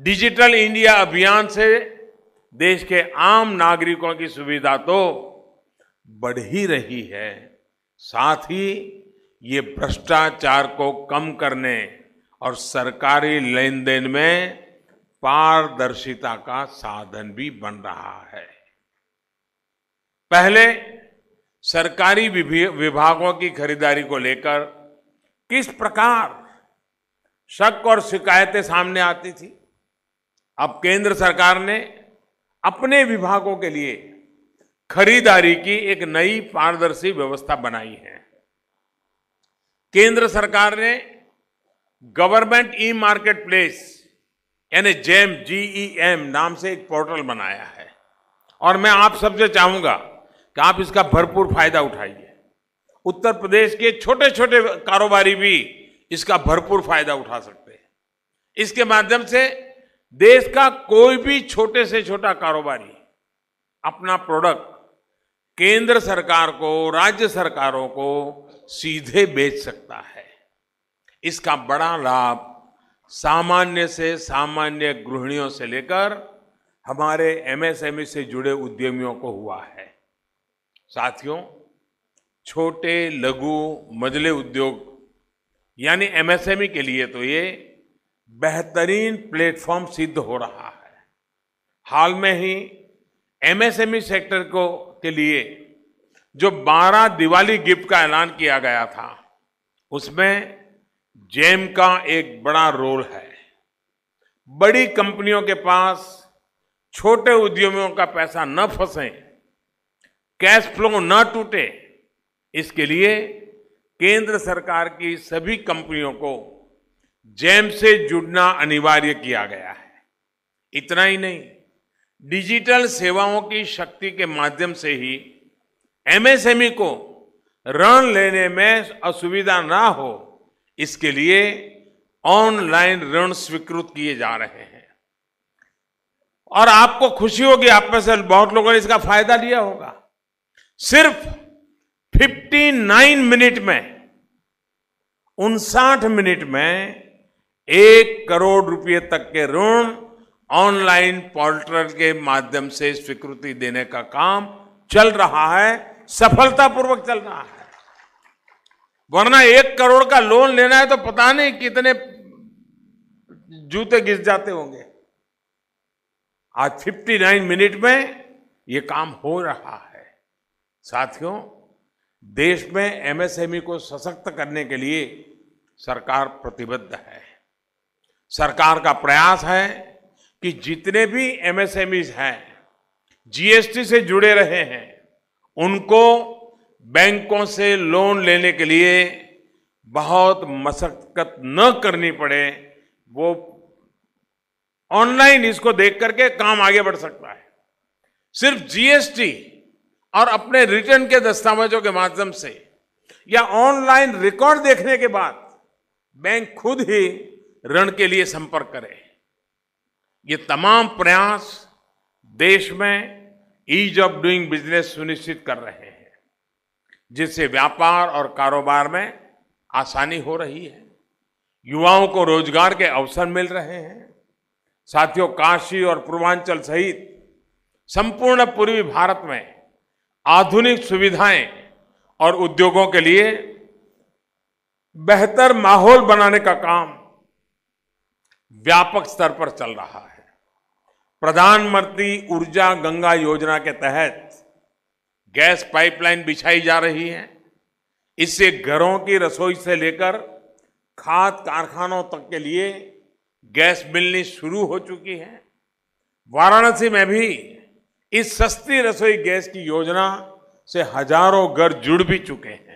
Digital India अभियान से देश के आम नागरिकों की सुविधा तो बढ़ ही रही है। साथ ही ये भ्रष्टाचार को कम करने और सरकारी लेन देन में पारदर्शिता का साधन भी बन रहा है। पहले सरकारी विभागों की खरीदारी को लेकर किस प्रकार शक और शिकायतें सामने आती थी? अब केंद्र सरकार ने अपने विभागों के लिए खरीदारी की एक नई पारदर्शी व्यवस्था बनाई है। केंद्र सरकार ने गवर्नमेंट ई मार्केट प्लेस यानी जेम, जीईएम नाम से एक पोर्टल बनाया है। और मैं आप सबसे चाहूँगा कि आप इसका भरपूर फ़ायदा उठाइए। उत्तर प्रदेश के छोटे छोटे कारोबारी भी इसका भरपूर फ़ायदा उठा सकते हैं। इसके माध्यम से देश का कोई भी छोटे से छोटा कारोबारी, अपना प्रोडक्ट केंद्र सरकार को, राज्य सरकारों को सीधे बेच सकता है। इसका बड़ा लाभ सामान्य से सामान्य गृहिणियों से लेकर हमारे एमएसएमई से जुड़े उद्यमियों को हुआ है। साथियों, छोटे, लघु मजले उद्योग, यानी एमएसएमई के लिए तो ये बेहतरीन प्लेटफॉर्म सिद्ध हो रहा है। हाल में ही एमएसएमई सेक्टर को, के लिए जो 12 दिवाली गिफ्ट का ऐलान किया गया था, उसमें जेम का एक बड़ा रोल है। बड़ी कंपनियों के पास छोटे उद्यमियों का पैसा न फंसे, कैश फ्लो न टूटे, इसके लिए केंद्र सरकार की सभी कंपनियों को जैम से जुड़ना अनिवार्य किया गया है। इतना ही नहीं, डिजिटल सेवाओं की शक्ति के माध्यम से ही एमएसएमई को ऋण लेने में असुविधा ना हो, इसके लिए ऑनलाइन ऋण स्वीकृत किए जा रहे हैं। और आपको खुशी होगी, आप में से बहुत लोगों ने इसका फ़ायदा लिया होगा। सिर्फ़ 59 मिनट में, उनसाठ मिनट में एक करोड़ रुपए तक के ऋण ऑनलाइन पोर्टल के माध्यम से स्वीकृति देने का काम चल रहा है, सफलतापूर्वक चल रहा है। वरना एक करोड़ का लोन लेना है तो पता नहीं कितने जूते घिस जाते होंगे। आज 59 मिनट में ये काम हो रहा है। साथियों, देश में एमएसएमई को सशक्त करने के लिए सरकार प्रतिबद्ध है। सरकार का प्रयास है कि जितने भी एमएसएमईज हैं जीएसटी से जुड़े रहे हैं, उनको बैंकों से लोन लेने के लिए बहुत मशक्कत न करनी पड़े, वो ऑनलाइन इसको देख करके काम आगे बढ़ सकता है। सिर्फ़ जीएसटी और अपने रिटर्न के दस्तावेजों के माध्यम से या ऑनलाइन रिकॉर्ड देखने के बाद, बैंक खुद ही ऋण के लिए संपर्क करें। ये तमाम प्रयास देश में ईज ऑफ़ डूइंग बिज़नेस सुनिश्चित कर रहे हैं, जिससे व्यापार और कारोबार में आसानी हो रही है। युवाओं को रोज़गार के अवसर मिल रहे हैं। साथियों, काशी और पूर्वांचल सहित संपूर्ण पूर्वी भारत में आधुनिक सुविधाएँ और उद्योगों के लिए बेहतर माहौल बनाने का काम व्यापक स्तर पर चल रहा है। प्रधानमंत्री ऊर्जा गंगा योजना के तहत गैस पाइपलाइन बिछाई जा रही है। इससे घरों की रसोई से लेकर खाद कारखानों तक के लिए गैस मिलनी शुरू हो चुकी है। वाराणसी में भी इस सस्ती रसोई गैस की योजना से हज़ारों घर जुड़ भी चुके हैं।